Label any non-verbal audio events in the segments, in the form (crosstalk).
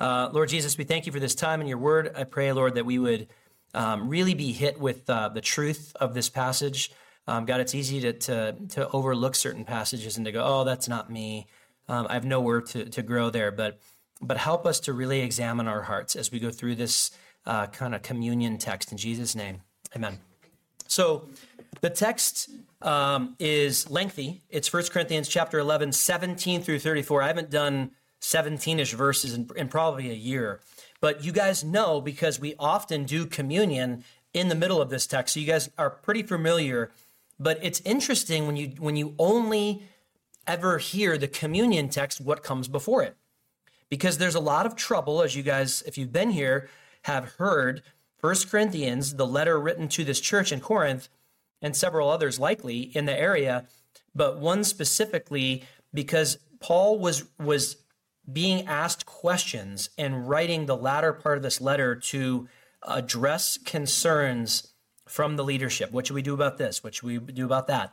Uh, Lord Jesus, we thank you for this time and your word. I pray, Lord, that we would um, really be hit with uh, the truth of this passage. Um, God, it's easy to, to, to, overlook certain passages and to go, oh, that's not me. Um, I have nowhere to, to grow there. But, but help us to really examine our hearts as we go through this uh, kind of communion text. In Jesus' name, amen. So the text um, is lengthy. It's 1 Corinthians chapter 11, 17 through 34. I haven't done 17-ish verses in, in probably a year. But you guys know because we often do communion in the middle of this text. So you guys are pretty familiar but it's interesting when you when you only ever hear the communion text, what comes before it. Because there's a lot of trouble, as you guys, if you've been here, have heard First Corinthians, the letter written to this church in Corinth, and several others likely in the area, but one specifically because Paul was was being asked questions and writing the latter part of this letter to address concerns from the leadership. What should we do about this? What should we do about that?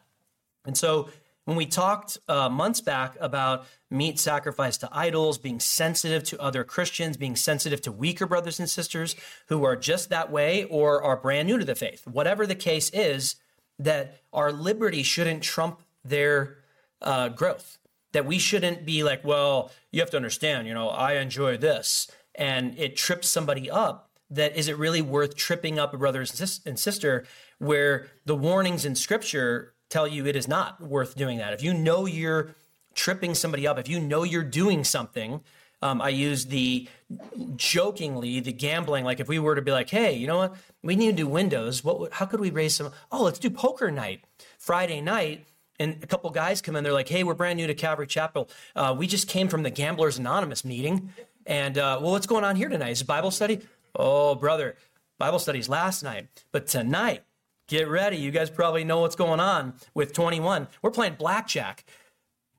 And so when we talked uh, months back about meat sacrificed to idols, being sensitive to other Christians, being sensitive to weaker brothers and sisters who are just that way or are brand new to the faith, whatever the case is, that our liberty shouldn't trump their uh, growth. That we shouldn't be like, well, you have to understand, you know, I enjoy this, and it trips somebody up that is it really worth tripping up a brother and sister where the warnings in scripture tell you it is not worth doing that. If you know you're tripping somebody up, if you know you're doing something, um, I use the jokingly the gambling. Like if we were to be like, hey, you know what, we need to do windows. What? How could we raise some? Oh, let's do poker night Friday night. And a couple guys come in. They're like, hey, we're brand new to Calvary Chapel. Uh, we just came from the Gamblers Anonymous meeting. And uh, well, what's going on here tonight? Is Bible study? Oh, brother, Bible studies last night, but tonight, get ready. You guys probably know what's going on with 21. We're playing blackjack.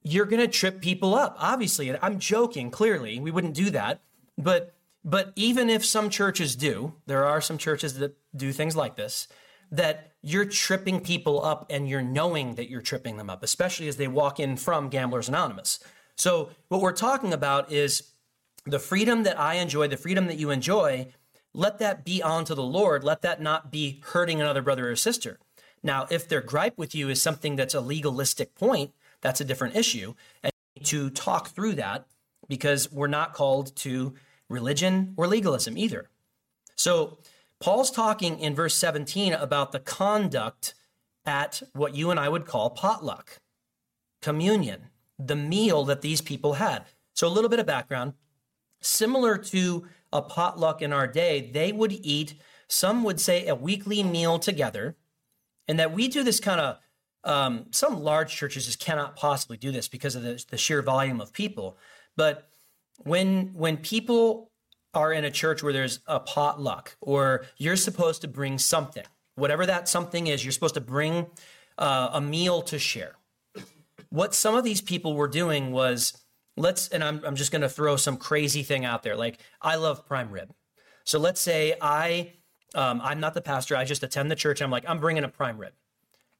You're to trip people up, obviously. I'm joking, clearly. We wouldn't do that. But but even if some churches do, there are some churches that do things like this, that you're tripping people up and you're knowing that you're tripping them up, especially as they walk in from Gamblers Anonymous. So, what we're talking about is the freedom that I enjoy, the freedom that you enjoy, let that be onto the Lord. Let that not be hurting another brother or sister. Now, if their gripe with you is something that's a legalistic point, that's a different issue. And to talk through that because we're not called to religion or legalism either. So, Paul's talking in verse 17 about the conduct at what you and I would call potluck, communion, the meal that these people had. So, a little bit of background. Similar to a potluck in our day, they would eat, some would say, a weekly meal together. And that we do this kind of, um, some large churches just cannot possibly do this because of the, the sheer volume of people. But when when people are in a church where there's a potluck or you're supposed to bring something, whatever that something is, you're supposed to bring uh, a meal to share. What some of these people were doing was let's and I'm I'm just going to throw some crazy thing out there. Like I love prime rib. So let's say I um, I'm not the pastor. I just attend the church. I'm like I'm bringing a prime rib.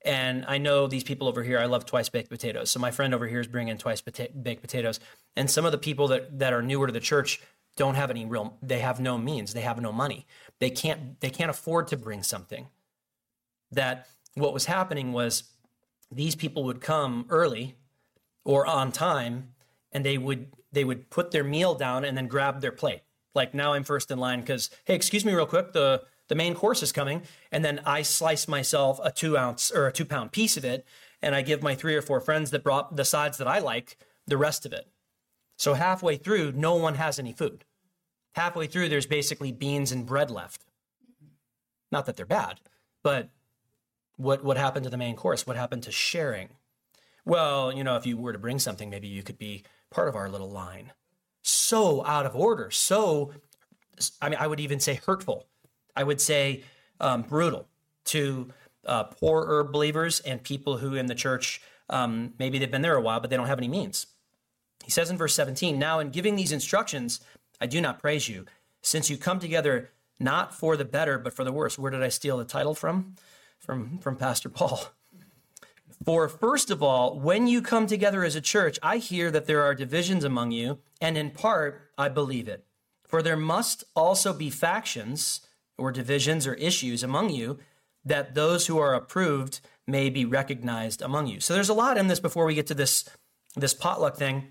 And I know these people over here, I love twice baked potatoes. So my friend over here is bringing twice pota- baked potatoes. And some of the people that, that are newer to the church don't have any real, they have no means, they have no money. They can't, they can't afford to bring something. That what was happening was these people would come early or on time and they would they would put their meal down and then grab their plate. Like now I'm first in line because hey, excuse me real quick, the the main course is coming, and then I slice myself a two ounce or a two pound piece of it, and I give my three or four friends that brought the sides that I like the rest of it. So halfway through, no one has any food. Halfway through, there's basically beans and bread left. Not that they're bad, but what what happened to the main course? What happened to sharing? Well, you know, if you were to bring something, maybe you could be part of our little line. So out of order, so, I mean, I would even say hurtful. I would say um, brutal to uh, poorer believers and people who in the church, um, maybe they've been there a while, but they don't have any means. He says in verse 17, Now in giving these instructions, I do not praise you, since you come together not for the better, but for the worse. Where did I steal the title from? From, from Pastor Paul. For first of all, when you come together as a church, I hear that there are divisions among you, and in part, I believe it. For there must also be factions or divisions or issues among you, that those who are approved may be recognized among you. So there's a lot in this before we get to this this potluck thing,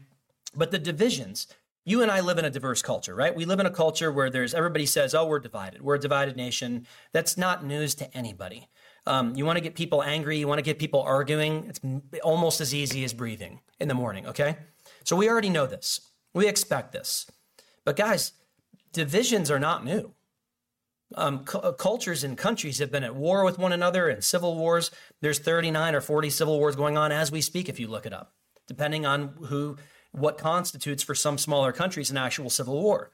but the divisions. You and I live in a diverse culture, right? We live in a culture where there's everybody says, "Oh, we're divided. We're a divided nation." That's not news to anybody. Um, you want to get people angry. You want to get people arguing. It's almost as easy as breathing in the morning. Okay, so we already know this. We expect this. But guys, divisions are not new. Um, cu- cultures and countries have been at war with one another and civil wars. There's 39 or 40 civil wars going on as we speak, if you look it up, depending on who, what constitutes for some smaller countries an actual civil war.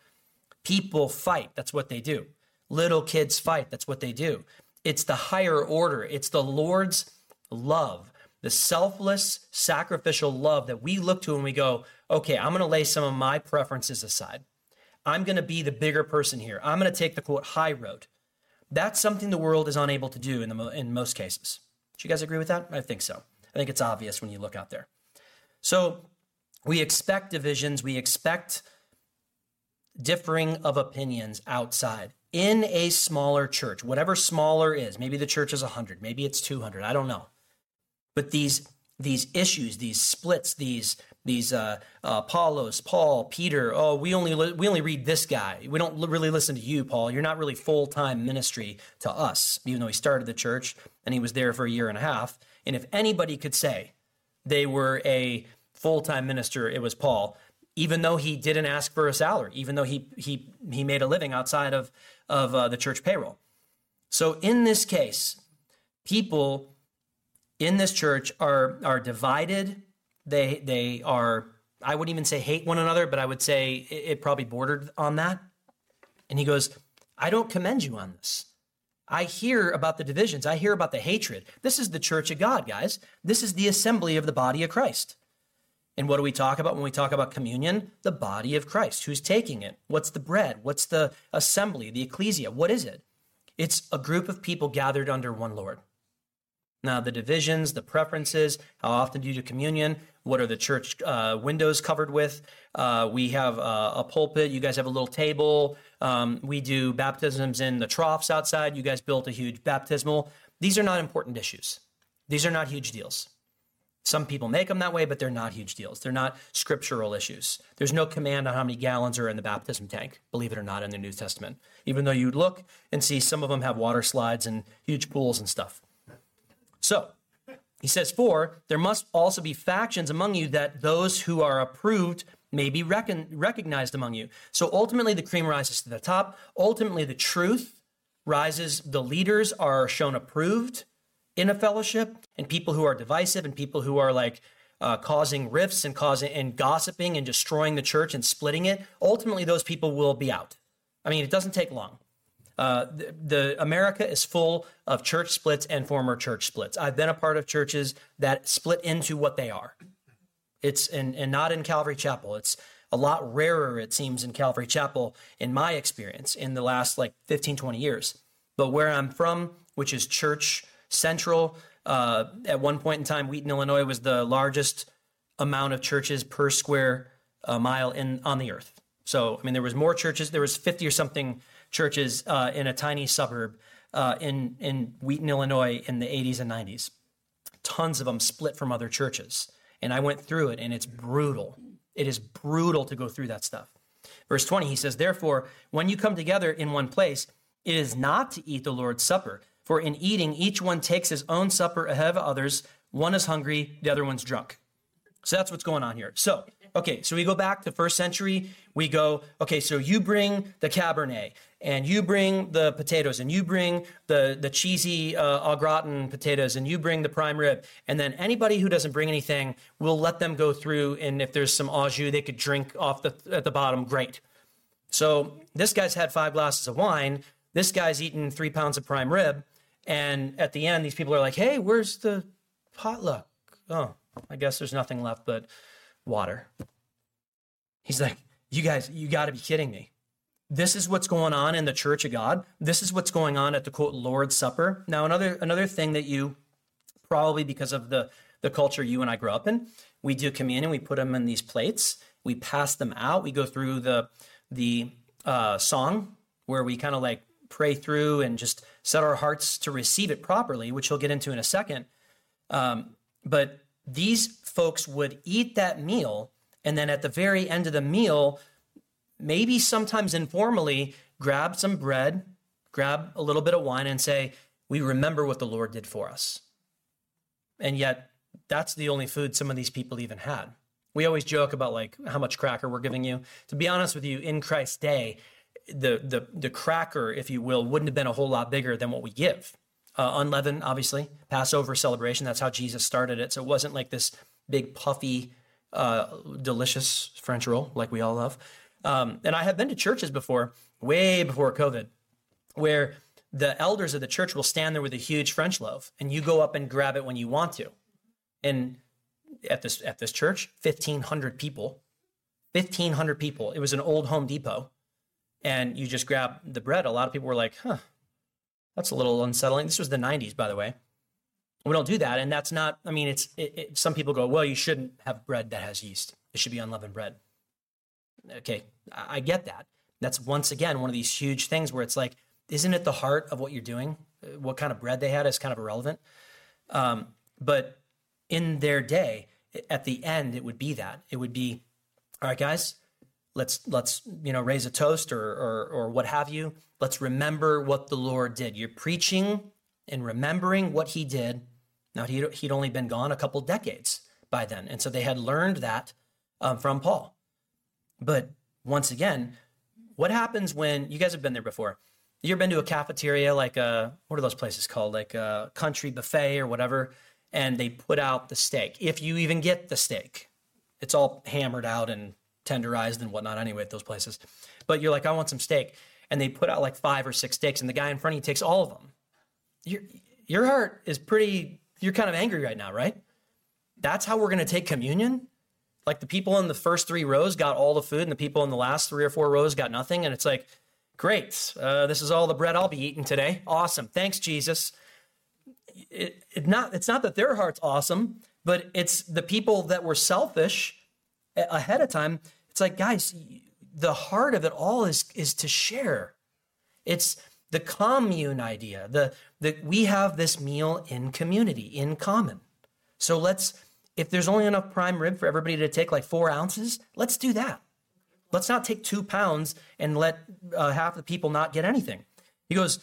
People fight. That's what they do. Little kids fight. That's what they do. It's the higher order. It's the Lord's love, the selfless, sacrificial love that we look to and we go, okay, I'm going to lay some of my preferences aside. I'm going to be the bigger person here. I'm going to take the quote high road. That's something the world is unable to do in the in most cases. Do you guys agree with that? I think so. I think it's obvious when you look out there. So we expect divisions, we expect differing of opinions outside in a smaller church, whatever smaller is. Maybe the church is 100, maybe it's 200, I don't know. But these these issues, these splits, these these uh, uh, Apollos, Paul, Peter. Oh, we only li- we only read this guy. We don't li- really listen to you, Paul. You're not really full time ministry to us, even though he started the church and he was there for a year and a half. And if anybody could say they were a full time minister, it was Paul. Even though he didn't ask for a salary, even though he he he made a living outside of of uh, the church payroll. So in this case, people in this church are are divided they they are I wouldn't even say hate one another, but I would say it, it probably bordered on that. And he goes, I don't commend you on this. I hear about the divisions. I hear about the hatred. This is the church of God, guys. This is the assembly of the body of Christ. And what do we talk about when we talk about communion? The body of Christ. Who's taking it? What's the bread? What's the assembly, the ecclesia? What is it? It's a group of people gathered under one Lord. Now, the divisions, the preferences, how often do you do communion? What are the church uh, windows covered with? Uh, we have uh, a pulpit. You guys have a little table. Um, we do baptisms in the troughs outside. You guys built a huge baptismal. These are not important issues. These are not huge deals. Some people make them that way, but they're not huge deals. They're not scriptural issues. There's no command on how many gallons are in the baptism tank, believe it or not, in the New Testament. Even though you look and see some of them have water slides and huge pools and stuff. So he says, For there must also be factions among you that those who are approved may be recon- recognized among you. So ultimately, the cream rises to the top. Ultimately, the truth rises. The leaders are shown approved in a fellowship, and people who are divisive and people who are like, uh, causing rifts and causing and gossiping and destroying the church and splitting it. Ultimately, those people will be out. I mean, it doesn't take long. Uh, the, the, America is full of church splits and former church splits. I've been a part of churches that split into what they are. It's and and not in Calvary Chapel. It's a lot rarer it seems in Calvary Chapel in my experience in the last like 15 20 years. But where I'm from, which is church central, uh, at one point in time Wheaton, Illinois was the largest amount of churches per square uh, mile in on the earth. So, I mean there was more churches, there was 50 or something churches uh, in a tiny suburb uh, in in Wheaton, Illinois, in the 80s and 90s. Tons of them split from other churches, and I went through it, and it's brutal. It is brutal to go through that stuff. Verse 20, he says, Therefore, when you come together in one place, it is not to eat the Lord's Supper. For in eating, each one takes his own supper ahead of others. One is hungry, the other one's drunk. So that's what's going on here. So okay, so we go back to first century. We go, okay, so you bring the Cabernet and you bring the potatoes and you bring the, the cheesy uh, au gratin potatoes and you bring the prime rib. And then anybody who doesn't bring anything, we'll let them go through. And if there's some au jus they could drink off the, at the bottom, great. So this guy's had five glasses of wine. This guy's eaten three pounds of prime rib. And at the end, these people are like, hey, where's the potluck? Oh, I guess there's nothing left but water. He's like, You guys, you got to be kidding me. This is what's going on in the church of God. This is what's going on at the quote Lord's Supper. Now, another another thing that you probably because of the the culture you and I grew up in, we do communion. We put them in these plates. We pass them out. We go through the the uh, song where we kind of like pray through and just set our hearts to receive it properly, which he'll get into in a second. Um, but these folks would eat that meal, and then at the very end of the meal, maybe sometimes informally, grab some bread, grab a little bit of wine, and say, We remember what the Lord did for us. And yet, that's the only food some of these people even had. We always joke about like how much cracker we're giving you. To be honest with you, in Christ's day, the the the cracker, if you will, wouldn't have been a whole lot bigger than what we give. Uh, unleavened, obviously, Passover celebration. That's how Jesus started it. So it wasn't like this big puffy, uh, delicious French roll like we all love. Um, and I have been to churches before, way before COVID, where the elders of the church will stand there with a huge French loaf, and you go up and grab it when you want to. And at this at this church, fifteen hundred people, fifteen hundred people. It was an old Home Depot, and you just grab the bread. A lot of people were like, "Huh, that's a little unsettling." This was the '90s, by the way. We don't do that, and that's not. I mean, it's it, it, some people go, "Well, you shouldn't have bread that has yeast. It should be unleavened bread." Okay, I, I get that. That's once again one of these huge things where it's like, isn't it the heart of what you're doing? What kind of bread they had is kind of irrelevant. Um, but in their day, at the end, it would be that. It would be, all right, guys, let's let's you know raise a toast or or, or what have you. Let's remember what the Lord did. You're preaching and remembering what He did. Now he'd, he'd only been gone a couple decades by then, and so they had learned that um, from Paul. But once again, what happens when you guys have been there before? You ever been to a cafeteria like a what are those places called, like a country buffet or whatever? and they put out the steak. If you even get the steak, it's all hammered out and tenderized and whatnot anyway at those places. But you're like, I want some steak. And they put out like five or six steaks, and the guy in front of you takes all of them. Your, your heart is pretty, you're kind of angry right now, right? That's how we're going to take communion. Like the people in the first three rows got all the food, and the people in the last three or four rows got nothing. And it's like, great, uh, this is all the bread I'll be eating today. Awesome. Thanks, Jesus it, it not it's not that their heart's awesome, but it's the people that were selfish ahead of time. It's like, guys, the heart of it all is is to share. It's the commune idea. The that we have this meal in community, in common. So let's if there's only enough prime rib for everybody to take like four ounces, let's do that. Let's not take two pounds and let uh, half the people not get anything. He goes,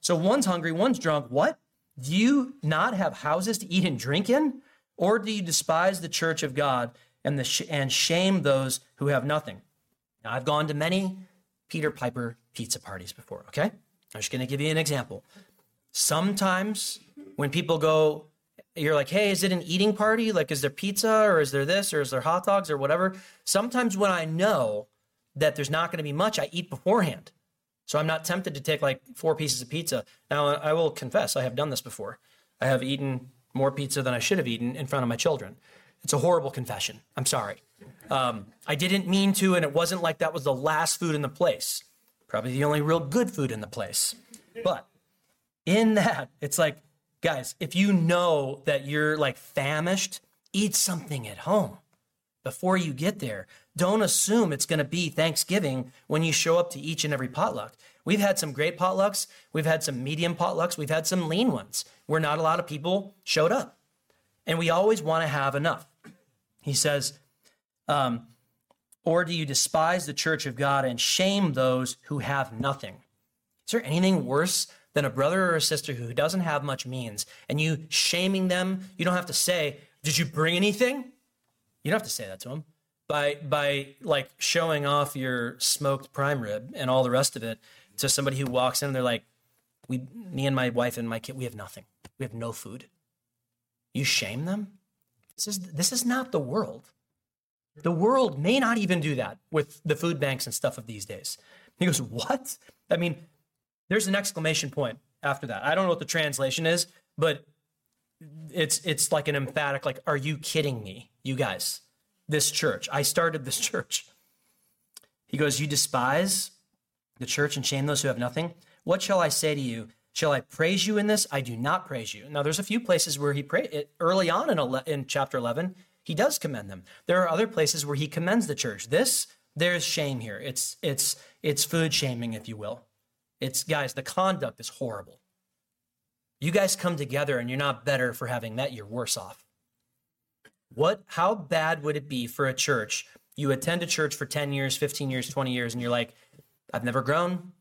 so one's hungry, one's drunk. What? Do you not have houses to eat and drink in? Or do you despise the church of God and, sh- and shame those who have nothing? Now, I've gone to many Peter Piper pizza parties before, okay? I'm just going to give you an example. Sometimes when people go, you're like, hey, is it an eating party? Like, is there pizza or is there this or is there hot dogs or whatever? Sometimes when I know that there's not going to be much, I eat beforehand. So I'm not tempted to take like four pieces of pizza. Now, I will confess, I have done this before. I have eaten more pizza than I should have eaten in front of my children. It's a horrible confession. I'm sorry. Um, I didn't mean to, and it wasn't like that was the last food in the place. Probably the only real good food in the place. But in that, it's like, guys, if you know that you're like famished, eat something at home before you get there. Don't assume it's going to be Thanksgiving when you show up to each and every potluck. We've had some great potlucks. We've had some medium potlucks. We've had some lean ones where not a lot of people showed up. And we always want to have enough. He says, um, or do you despise the church of God and shame those who have nothing? Is there anything worse than a brother or a sister who doesn't have much means and you shaming them? You don't have to say, Did you bring anything? You don't have to say that to them by by like showing off your smoked prime rib and all the rest of it to somebody who walks in and they're like, "We, me and my wife and my kid, we have nothing. We have no food." You shame them. This is this is not the world. The world may not even do that with the food banks and stuff of these days. He goes, "What?" I mean, there's an exclamation point after that. I don't know what the translation is, but it's it's like an emphatic like, "Are you kidding me, you guys?" this church. I started this (laughs) church. He goes, You despise the church and shame those who have nothing. What shall I say to you? Shall I praise you in this? I do not praise you. Now, there's a few places where he pray early on in, ele- in chapter 11, he does commend them. There are other places where he commends the church. This there's shame here. It's it's it's food shaming, if you will. It's guys, the conduct is horrible. You guys come together and you're not better for having met, you're worse off. What how bad would it be for a church? You attend a church for 10 years, 15 years, 20 years, and you're like, I've never grown.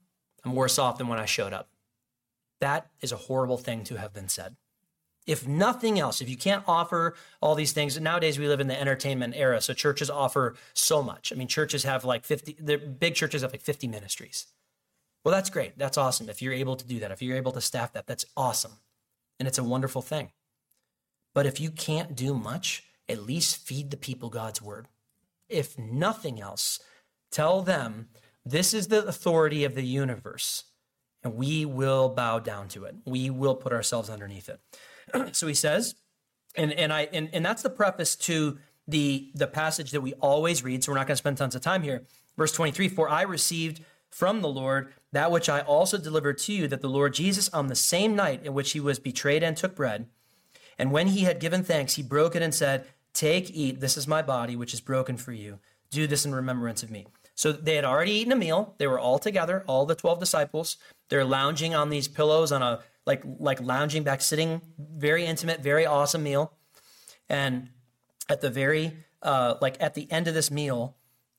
I'm worse off than when I showed up. That is a horrible thing to have been said. If nothing else, if you can't offer all these things, nowadays we live in the entertainment era, so churches offer so much. I mean, churches have like 50, the big churches have like 50 ministries. Well, that's great. That's awesome. If you're able to do that, if you're able to staff that, that's awesome. And it's a wonderful thing. But if you can't do much, at least feed the people God's word. If nothing else, tell them this is the authority of the universe, and we will bow down to it. We will put ourselves underneath it. (clears throat) so he says, and and I and, and that's the preface to the the passage that we always read. So we're not going to spend tons of time here. Verse 23, for I received from the Lord that which I also delivered to you, that the Lord Jesus, on the same night in which he was betrayed and took bread, and when he had given thanks, he broke it and said, Take, eat, this is my body, which is broken for you. Do this in remembrance of me. So they had already eaten a meal. They were all together, all the 12 disciples. They're lounging on these pillows on a like like lounging back, sitting, very intimate, very awesome meal. And at the very uh, like at the end of this meal,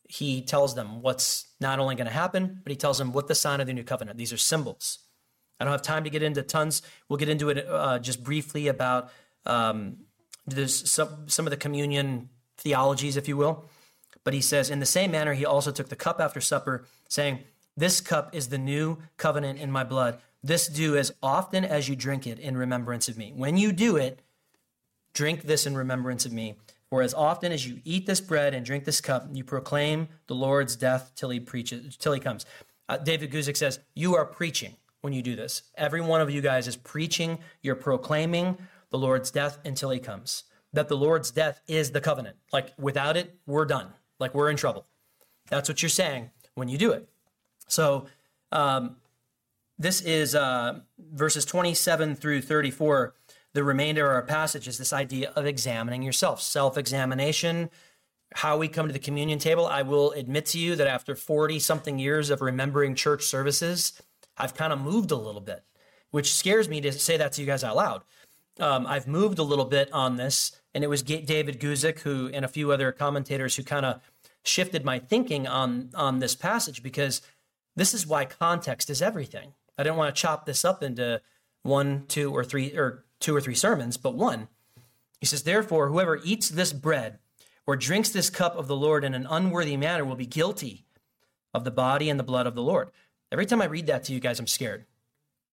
he tells them what's not only going to happen, but he tells them what the sign of the new covenant. These are symbols. I don't have time to get into tons. We'll get into it uh, just briefly about um, there's some some of the communion theologies, if you will. But he says, in the same manner, he also took the cup after supper, saying, "This cup is the new covenant in my blood. This do as often as you drink it in remembrance of me. When you do it, drink this in remembrance of me. For as often as you eat this bread and drink this cup, you proclaim the Lord's death till he preaches, till he comes. Uh, David Guzik says, You are preaching when you do this. Every one of you guys is preaching, you're proclaiming the Lord's death until he comes. That the Lord's death is the covenant. Like without it, we're done. Like we're in trouble. That's what you're saying when you do it. So, um, this is uh, verses 27 through 34. The remainder of our passage is this idea of examining yourself, self examination, how we come to the communion table. I will admit to you that after 40 something years of remembering church services, I've kind of moved a little bit, which scares me to say that to you guys out loud. Um, I've moved a little bit on this, and it was David Guzik who and a few other commentators who kind of shifted my thinking on on this passage because this is why context is everything. I didn't want to chop this up into one, two, or three, or two or three sermons, but one. He says, Therefore, whoever eats this bread or drinks this cup of the Lord in an unworthy manner will be guilty of the body and the blood of the Lord. Every time I read that to you guys, I'm scared.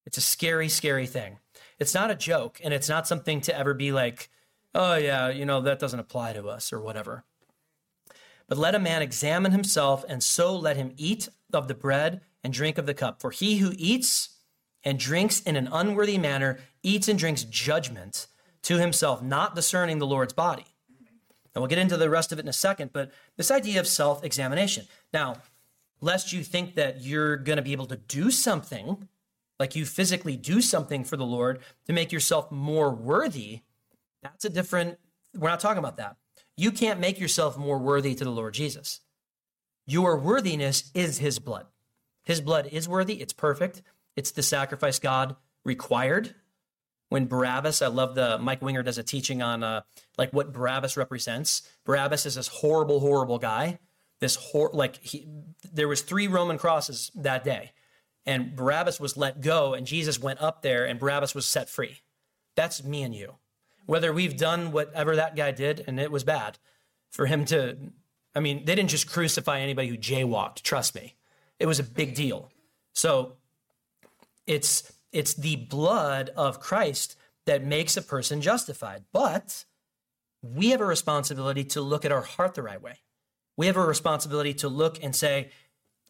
It's a scary, scary thing. It's not a joke, and it's not something to ever be like, oh, yeah, you know, that doesn't apply to us or whatever. But let a man examine himself, and so let him eat of the bread and drink of the cup. For he who eats and drinks in an unworthy manner eats and drinks judgment to himself, not discerning the Lord's body. And we'll get into the rest of it in a second, but this idea of self examination. Now, lest you think that you're going to be able to do something, like you physically do something for the Lord to make yourself more worthy, that's a different, we're not talking about that. You can't make yourself more worthy to the Lord Jesus. Your worthiness is his blood. His blood is worthy, it's perfect, it's the sacrifice God required. When Barabbas, I love the Mike Winger does a teaching on uh, like what Barabbas represents. Barabbas is this horrible, horrible guy. This hor- like he, there was three Roman crosses that day, and Barabbas was let go, and Jesus went up there, and Barabbas was set free. That's me and you. Whether we've done whatever that guy did, and it was bad, for him to, I mean, they didn't just crucify anybody who jaywalked. Trust me. It was a big deal. So it's it's the blood of Christ that makes a person justified. But we have a responsibility to look at our heart the right way. We have a responsibility to look and say,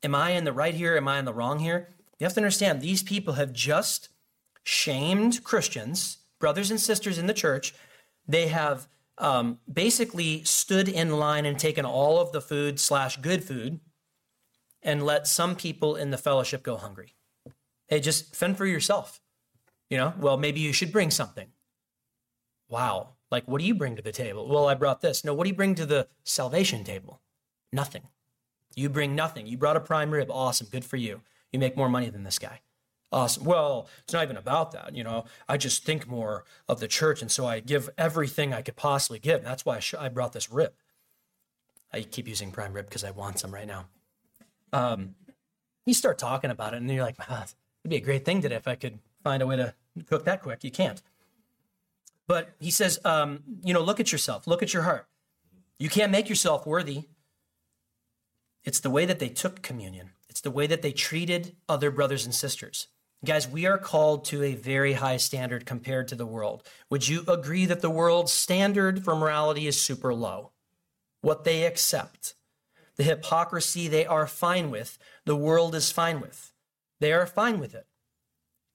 Am I in the right here? Am I in the wrong here? You have to understand these people have just shamed Christians, brothers and sisters in the church. They have um, basically stood in line and taken all of the food slash good food and let some people in the fellowship go hungry. Hey, just fend for yourself. You know, well, maybe you should bring something. Wow. Like, what do you bring to the table? Well, I brought this. No, what do you bring to the salvation table? Nothing. You bring nothing. You brought a prime rib. Awesome. Good for you. You make more money than this guy. Awesome. Well, it's not even about that. You know, I just think more of the church. And so I give everything I could possibly give. That's why I, sh- I brought this rib. I keep using prime rib because I want some right now. Um, you start talking about it and you're like, ah, it'd be a great thing today if I could find a way to cook that quick. You can't. But he says, um, you know, look at yourself, look at your heart. You can't make yourself worthy. It's the way that they took communion, it's the way that they treated other brothers and sisters. Guys, we are called to a very high standard compared to the world. Would you agree that the world's standard for morality is super low? What they accept, the hypocrisy they are fine with, the world is fine with. They are fine with it.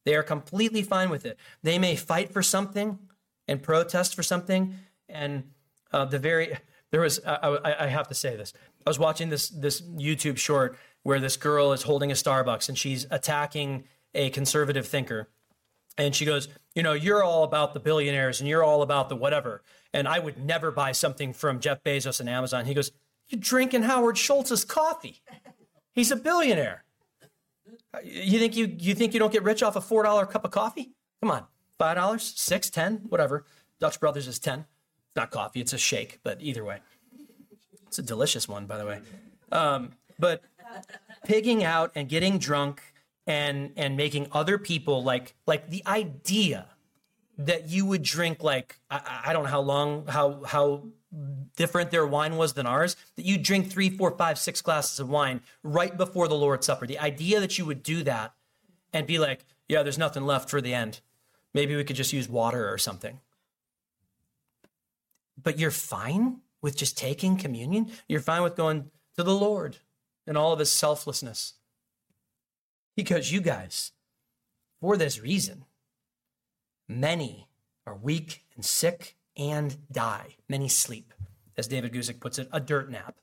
They are completely fine with it. They may fight for something and protest for something. And uh, the very, there was, I, I have to say this. I was watching this, this YouTube short where this girl is holding a Starbucks and she's attacking a conservative thinker. And she goes, You know, you're all about the billionaires and you're all about the whatever. And I would never buy something from Jeff Bezos and Amazon. He goes, You're drinking Howard Schultz's coffee. He's a billionaire. You think you, you think you don't get rich off a $4 cup of coffee? Come on. $5, 6 10 whatever. Dutch Brothers is 10 It's not coffee, it's a shake, but either way. It's a delicious one, by the way. Um, but pigging out and getting drunk and and making other people like like the idea that you would drink like I, I don't know how long how how different their wine was than ours that you drink three four five six glasses of wine right before the lord's supper. The idea that you would do that and be like yeah there's nothing left for the end. Maybe we could just use water or something. But you're fine with just taking communion? You're fine with going to the lord and all of his selflessness because you guys, for this reason, many are weak and sick and die. Many sleep. As David Guzik puts it, a dirt nap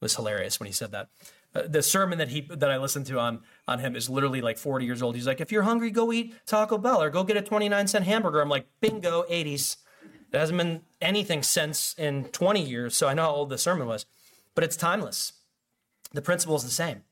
was hilarious when he said that. Uh, the sermon that he that I listened to on on him is literally like 40 years old. He's like, if you're hungry, go eat Taco Bell or go get a 29 cent hamburger. I'm like, bingo, 80s. It hasn't been anything since in 20 years, so I know how old the sermon was. But it's timeless. The principle is the same.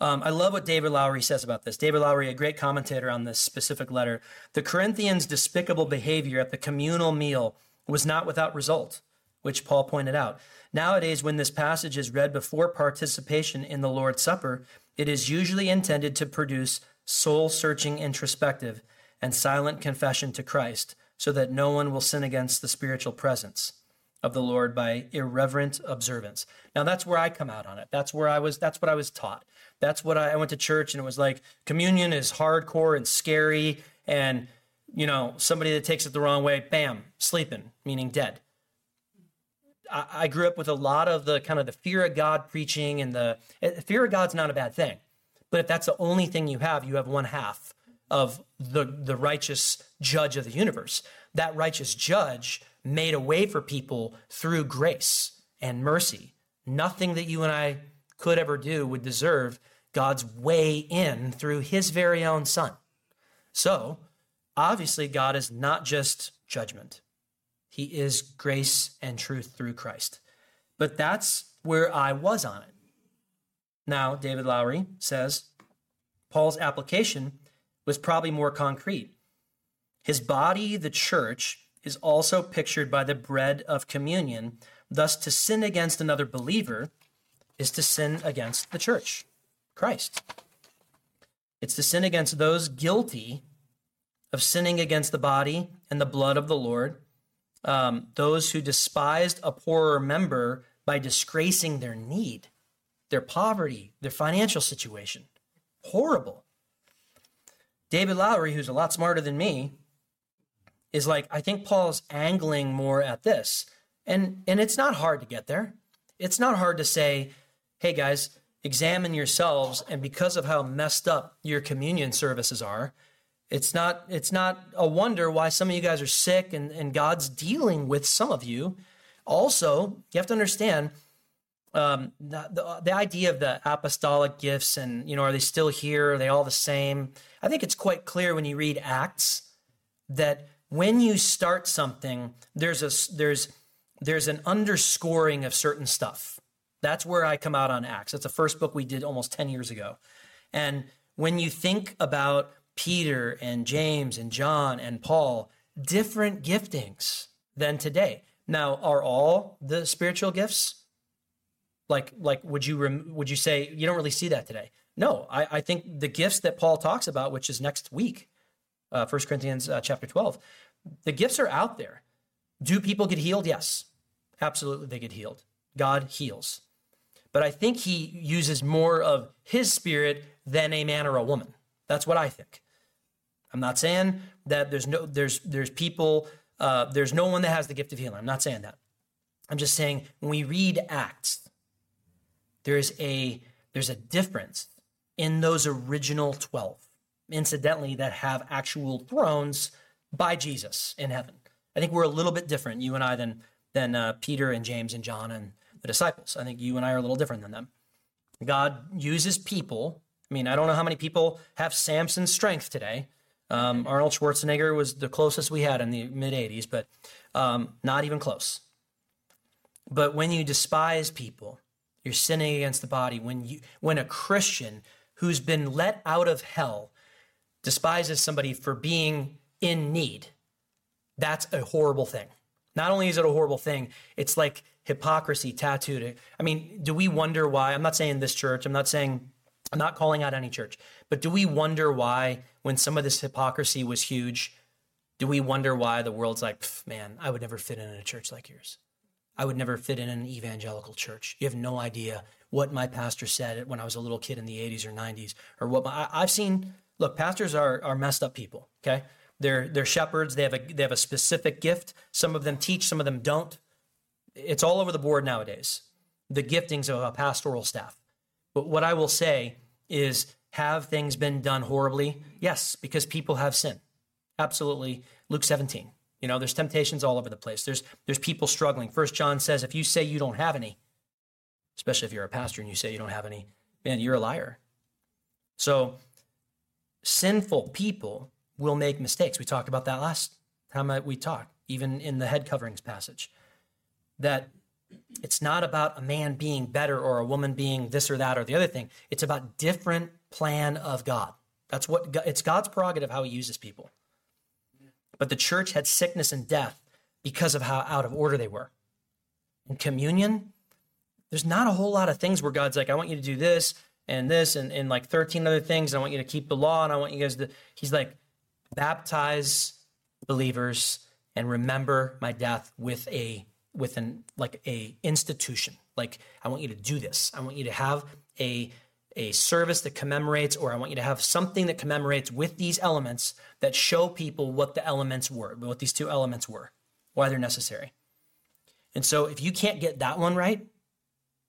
Um, I love what David Lowery says about this. David Lowery, a great commentator on this specific letter. The Corinthians' despicable behavior at the communal meal was not without result, which Paul pointed out. Nowadays, when this passage is read before participation in the Lord's Supper, it is usually intended to produce soul searching introspective and silent confession to Christ so that no one will sin against the spiritual presence of the Lord by irreverent observance. Now that's where I come out on it. That's where I was that's what I was taught. That's what I, I went to church and it was like communion is hardcore and scary and you know, somebody that takes it the wrong way, bam, sleeping, meaning dead. I, I grew up with a lot of the kind of the fear of God preaching and the eh, fear of God's not a bad thing. But if that's the only thing you have, you have one half of the, the righteous judge of the universe. That righteous judge made a way for people through grace and mercy. Nothing that you and I could ever do would deserve God's way in through his very own son. So, obviously, God is not just judgment, he is grace and truth through Christ. But that's where I was on it. Now, David Lowery says Paul's application was probably more concrete. His body, the church, is also pictured by the bread of communion. Thus, to sin against another believer is to sin against the church, Christ. It's to sin against those guilty of sinning against the body and the blood of the Lord, um, those who despised a poorer member by disgracing their need, their poverty, their financial situation. Horrible. David Lowery, who's a lot smarter than me, is like I think Paul's angling more at this. And and it's not hard to get there. It's not hard to say, "Hey guys, examine yourselves and because of how messed up your communion services are, it's not it's not a wonder why some of you guys are sick and, and God's dealing with some of you. Also, you have to understand um, the, the, the idea of the apostolic gifts and you know are they still here? Are they all the same? I think it's quite clear when you read Acts that when you start something, there's a there's there's an underscoring of certain stuff. That's where I come out on Acts. That's the first book we did almost 10 years ago. And when you think about Peter and James and John and Paul, different giftings than today. Now, are all the spiritual gifts? Like, like, would you rem- would you say you don't really see that today? No, I, I think the gifts that Paul talks about, which is next week, uh, 1 Corinthians uh, chapter 12, the gifts are out there. Do people get healed? Yes, absolutely, they get healed. God heals. But I think he uses more of his spirit than a man or a woman. That's what I think. I'm not saying that there's no there's there's people uh, there's no one that has the gift of healing. I'm not saying that. I'm just saying when we read Acts, there's a there's a difference in those original twelve, incidentally, that have actual thrones by Jesus in heaven. I think we're a little bit different, you and I, than than uh, Peter and James and John and the disciples. I think you and I are a little different than them. God uses people. I mean, I don't know how many people have Samson's strength today. Um, Arnold Schwarzenegger was the closest we had in the mid 80s, but um, not even close. But when you despise people, you're sinning against the body. When you when a Christian who's been let out of hell despises somebody for being in need, that's a horrible thing. Not only is it a horrible thing, it's like hypocrisy tattooed. I mean, do we wonder why? I'm not saying this church, I'm not saying, I'm not calling out any church, but do we wonder why, when some of this hypocrisy was huge, do we wonder why the world's like, man, I would never fit in a church like yours? I would never fit in an evangelical church. You have no idea what my pastor said when I was a little kid in the 80s or 90s, or what my, I've seen. Look, pastors are, are messed up people, okay? They're, they're shepherds. They have, a, they have a specific gift. Some of them teach, some of them don't. It's all over the board nowadays, the giftings of a pastoral staff. But what I will say is have things been done horribly? Yes, because people have sin. Absolutely. Luke 17. You know, there's temptations all over the place. There's there's people struggling. First John says if you say you don't have any, especially if you're a pastor and you say you don't have any, man, you're a liar. So sinful people will make mistakes. We talked about that last time we talked, even in the head coverings passage that it's not about a man being better or a woman being this or that or the other thing. It's about different plan of God. That's what it's God's prerogative how he uses people. But the church had sickness and death because of how out of order they were. In communion, there's not a whole lot of things where God's like, I want you to do this and this and, and like 13 other things. I want you to keep the law and I want you guys to, he's like, baptize believers and remember my death with a with an like a institution. Like I want you to do this. I want you to have a a service that commemorates or I want you to have something that commemorates with these elements that show people what the elements were, what these two elements were, why they're necessary. And so if you can't get that one right,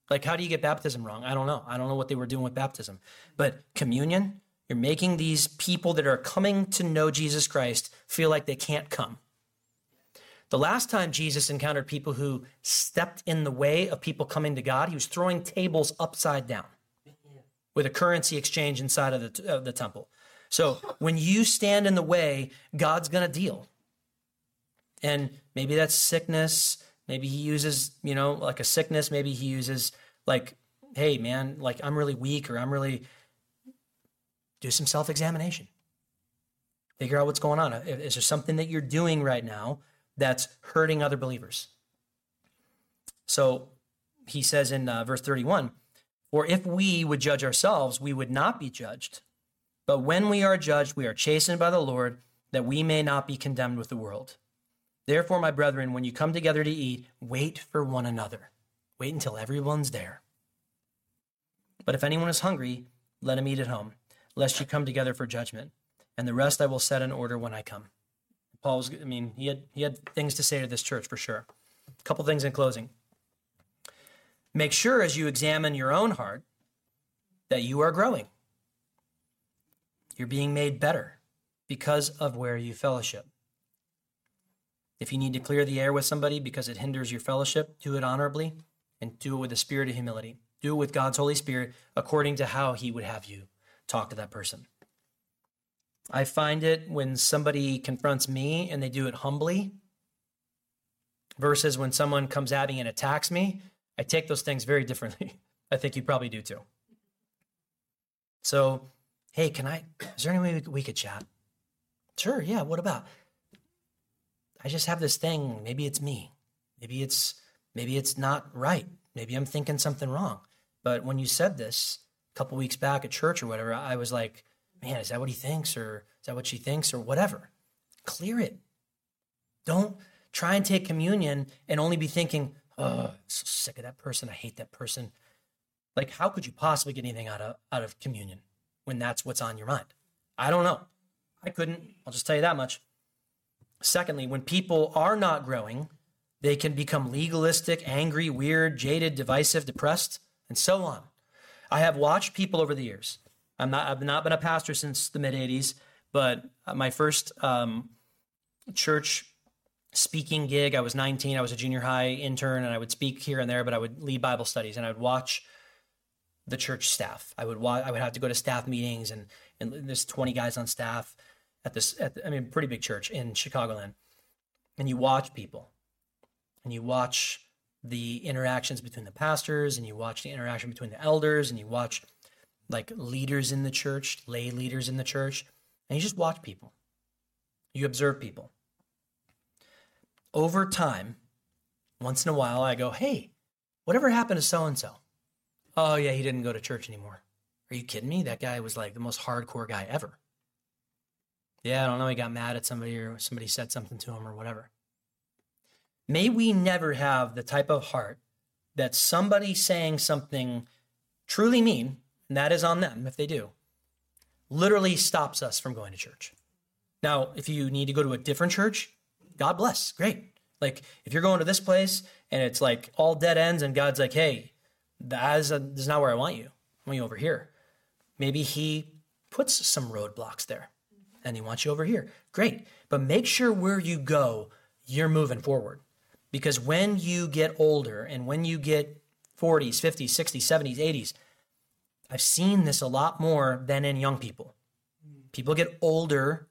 like how do you get baptism wrong? I don't know. I don't know what they were doing with baptism. But communion, you're making these people that are coming to know Jesus Christ feel like they can't come. The last time Jesus encountered people who stepped in the way of people coming to God, he was throwing tables upside down with a currency exchange inside of the, of the temple. So when you stand in the way, God's going to deal. And maybe that's sickness. Maybe he uses, you know, like a sickness. Maybe he uses, like, hey, man, like I'm really weak or I'm really. Do some self examination. Figure out what's going on. Is there something that you're doing right now that's hurting other believers. So he says in uh, verse 31 For if we would judge ourselves, we would not be judged. But when we are judged, we are chastened by the Lord, that we may not be condemned with the world. Therefore, my brethren, when you come together to eat, wait for one another. Wait until everyone's there. But if anyone is hungry, let him eat at home, lest you come together for judgment. And the rest I will set in order when I come. Paul was, I mean, he had, he had things to say to this church for sure. A couple things in closing. Make sure as you examine your own heart that you are growing. You're being made better because of where you fellowship. If you need to clear the air with somebody because it hinders your fellowship, do it honorably and do it with a spirit of humility. Do it with God's Holy Spirit according to how He would have you talk to that person. I find it when somebody confronts me and they do it humbly versus when someone comes at me and attacks me. I take those things very differently. (laughs) I think you probably do too. So, hey, can I, is there any way we could chat? Sure, yeah, what about? I just have this thing. Maybe it's me. Maybe it's, maybe it's not right. Maybe I'm thinking something wrong. But when you said this a couple weeks back at church or whatever, I was like, man, is that what he thinks or is that what she thinks or whatever? Clear it. Don't try and take communion and only be thinking, oh, I'm so sick of that person. I hate that person. Like, how could you possibly get anything out of out of communion when that's what's on your mind? I don't know. I couldn't. I'll just tell you that much. Secondly, when people are not growing, they can become legalistic, angry, weird, jaded, divisive, depressed, and so on. I have watched people over the years. I'm not. I've not been a pastor since the mid '80s, but my first um, church speaking gig. I was 19. I was a junior high intern, and I would speak here and there. But I would lead Bible studies, and I would watch the church staff. I would I would have to go to staff meetings, and and there's 20 guys on staff at this. At the, I mean, pretty big church in Chicagoland, and you watch people, and you watch the interactions between the pastors, and you watch the interaction between the elders, and you watch like leaders in the church, lay leaders in the church, and you just watch people. You observe people over time, once in a while, I go, hey, whatever happened to so and so? Oh, yeah, he didn't go to church anymore. Are you kidding me? That guy was like the most hardcore guy ever. Yeah, I don't know. He got mad at somebody or somebody said something to him or whatever. May we never have the type of heart that somebody saying something truly mean, and that is on them if they do, literally stops us from going to church. Now, if you need to go to a different church, God bless. Great. Like if you're going to this place and it's like all dead ends and God's like, hey, that is, a, is not where I want you. I want you over here. Maybe he puts some roadblocks there and he wants you over here. Great. But make sure where you go, you're moving forward. Because when you get older and when you get 40s, 50s, 60s, 70s, 80s, I've seen this a lot more than in young people. People get older.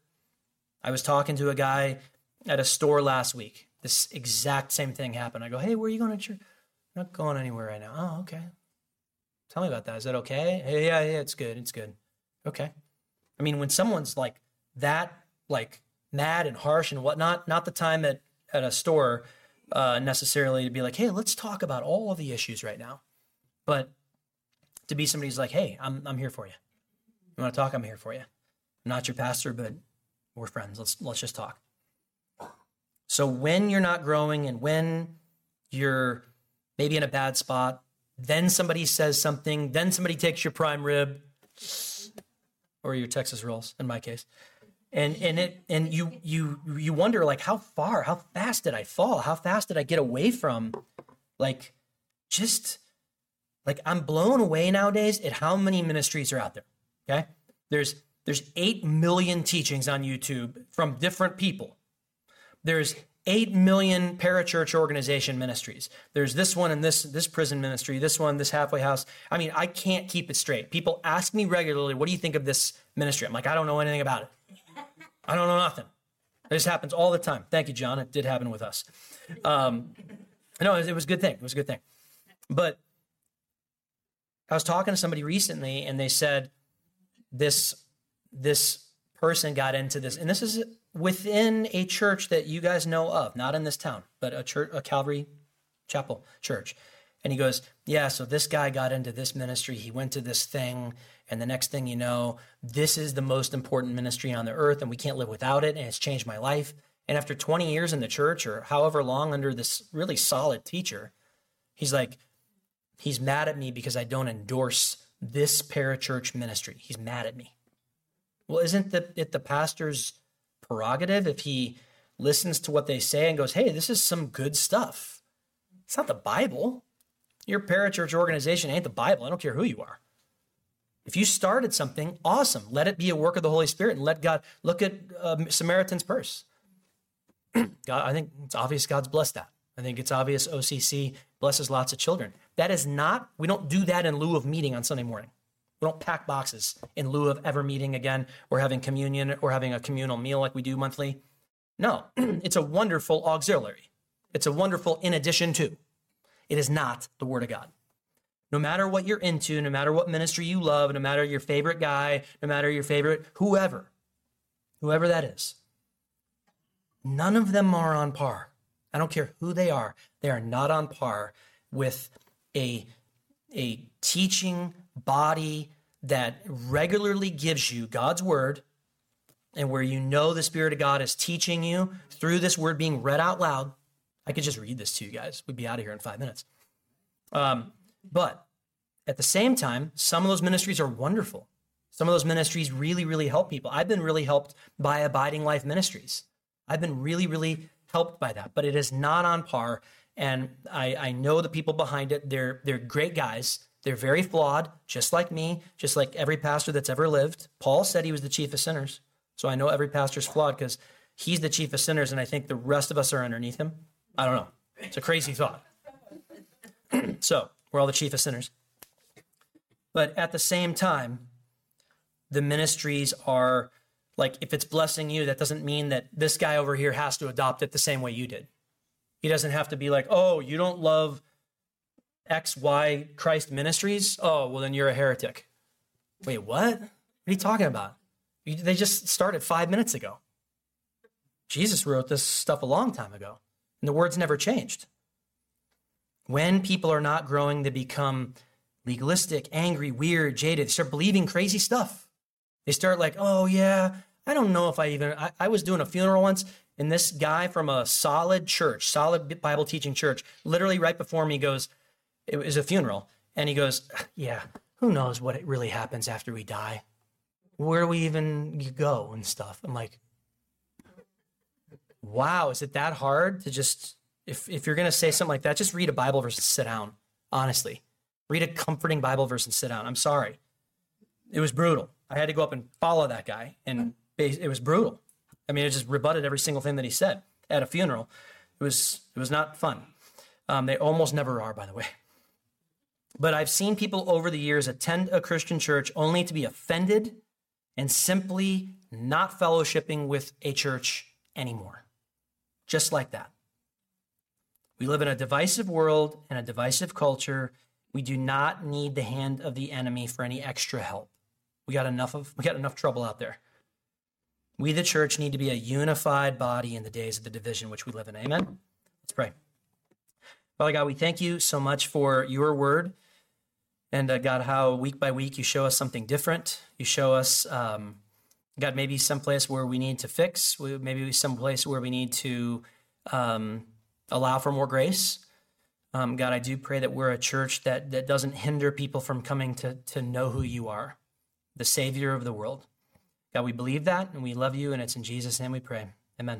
I was talking to a guy at a store last week. This exact same thing happened. I go, hey, where are you going to church? I'm not going anywhere right now. Oh, okay. Tell me about that. Is that okay? Hey, yeah, yeah, it's good. It's good. Okay. I mean, when someone's like that, like mad and harsh and whatnot, not the time at, at a store uh, necessarily to be like, hey, let's talk about all of the issues right now. But to be somebody who's like, hey, I'm, I'm here for you. You want to talk? I'm here for you. I'm not your pastor, but we're friends. Let's, let's just talk. So when you're not growing and when you're maybe in a bad spot, then somebody says something, then somebody takes your prime rib or your Texas rolls in my case. And and it and you you you wonder like how far, how fast did I fall? How fast did I get away from like just like I'm blown away nowadays at how many ministries are out there. Okay? There's there's 8 million teachings on YouTube from different people there's 8 million parachurch organization ministries. There's this one and this this prison ministry, this one, this halfway house. I mean, I can't keep it straight. People ask me regularly, "What do you think of this ministry?" I'm like, "I don't know anything about it. I don't know nothing." This happens all the time. Thank you, John. It did happen with us. Um, no, it was a good thing. It was a good thing. But I was talking to somebody recently, and they said this this person got into this, and this is within a church that you guys know of, not in this town, but a church, a Calvary Chapel church. And he goes, Yeah, so this guy got into this ministry. He went to this thing. And the next thing you know, this is the most important ministry on the earth, and we can't live without it. And it's changed my life. And after 20 years in the church, or however long under this really solid teacher, he's like, He's mad at me because I don't endorse this parachurch ministry. He's mad at me. Well, isn't the, it the pastor's prerogative if he listens to what they say and goes, hey, this is some good stuff. It's not the Bible. Your parachurch organization ain't the Bible. I don't care who you are. If you started something, awesome. Let it be a work of the Holy Spirit and let God look at uh, Samaritan's purse. (clears throat) God, I think it's obvious God's blessed that. I think it's obvious OCC blesses lots of children. That is not, we don't do that in lieu of meeting on Sunday morning. We don't pack boxes in lieu of ever meeting again or having communion or having a communal meal like we do monthly. No, (clears throat) it's a wonderful auxiliary. It's a wonderful in addition to. It is not the Word of God. No matter what you're into, no matter what ministry you love, no matter your favorite guy, no matter your favorite whoever, whoever that is, none of them are on par. I don't care who they are, they are not on par with a, a teaching body that regularly gives you God's word and where you know the Spirit of God is teaching you through this word being read out loud. I could just read this to you guys. We'd be out of here in five minutes. Um, but at the same time, some of those ministries are wonderful. Some of those ministries really, really help people. I've been really helped by Abiding Life Ministries. I've been really, really helped by that, but it is not on par. And I, I know the people behind it. They're they're great guys. They're very flawed, just like me, just like every pastor that's ever lived. Paul said he was the chief of sinners. So I know every pastor's flawed because he's the chief of sinners, and I think the rest of us are underneath him. I don't know. It's a crazy thought. (clears throat) so we're all the chief of sinners. But at the same time, the ministries are like if it's blessing you, that doesn't mean that this guy over here has to adopt it the same way you did. He doesn't have to be like, oh, you don't love X, Y, Christ ministries? Oh, well, then you're a heretic. Wait, what? What are you talking about? They just started five minutes ago. Jesus wrote this stuff a long time ago, and the words never changed. When people are not growing, they become legalistic, angry, weird, jaded. They start believing crazy stuff. They start like, oh, yeah, I don't know if I even, I, I was doing a funeral once, and this guy from a solid church, solid Bible teaching church, literally right before me goes, it was a funeral, and he goes, yeah, who knows what really happens after we die? Where do we even go and stuff? I'm like, wow, is it that hard to just, if, if you're going to say something like that, just read a Bible verse and sit down, honestly. Read a comforting Bible verse and sit down. I'm sorry. It was brutal. I had to go up and follow that guy, and it was brutal. I mean, it just rebutted every single thing that he said at a funeral. It was it was not fun. Um, they almost never are, by the way. But I've seen people over the years attend a Christian church only to be offended and simply not fellowshipping with a church anymore. Just like that. We live in a divisive world and a divisive culture. We do not need the hand of the enemy for any extra help. We got enough of we got enough trouble out there. We the church need to be a unified body in the days of the division which we live in. Amen. Let's pray. Father God, we thank you so much for your word. And uh, God, how week by week you show us something different. You show us, um, God, maybe some place where we need to fix, maybe some place where we need to um, allow for more grace. Um, God, I do pray that we're a church that, that doesn't hinder people from coming to, to know who you are, the Savior of the world. God, we believe that and we love you, and it's in Jesus' name we pray. Amen.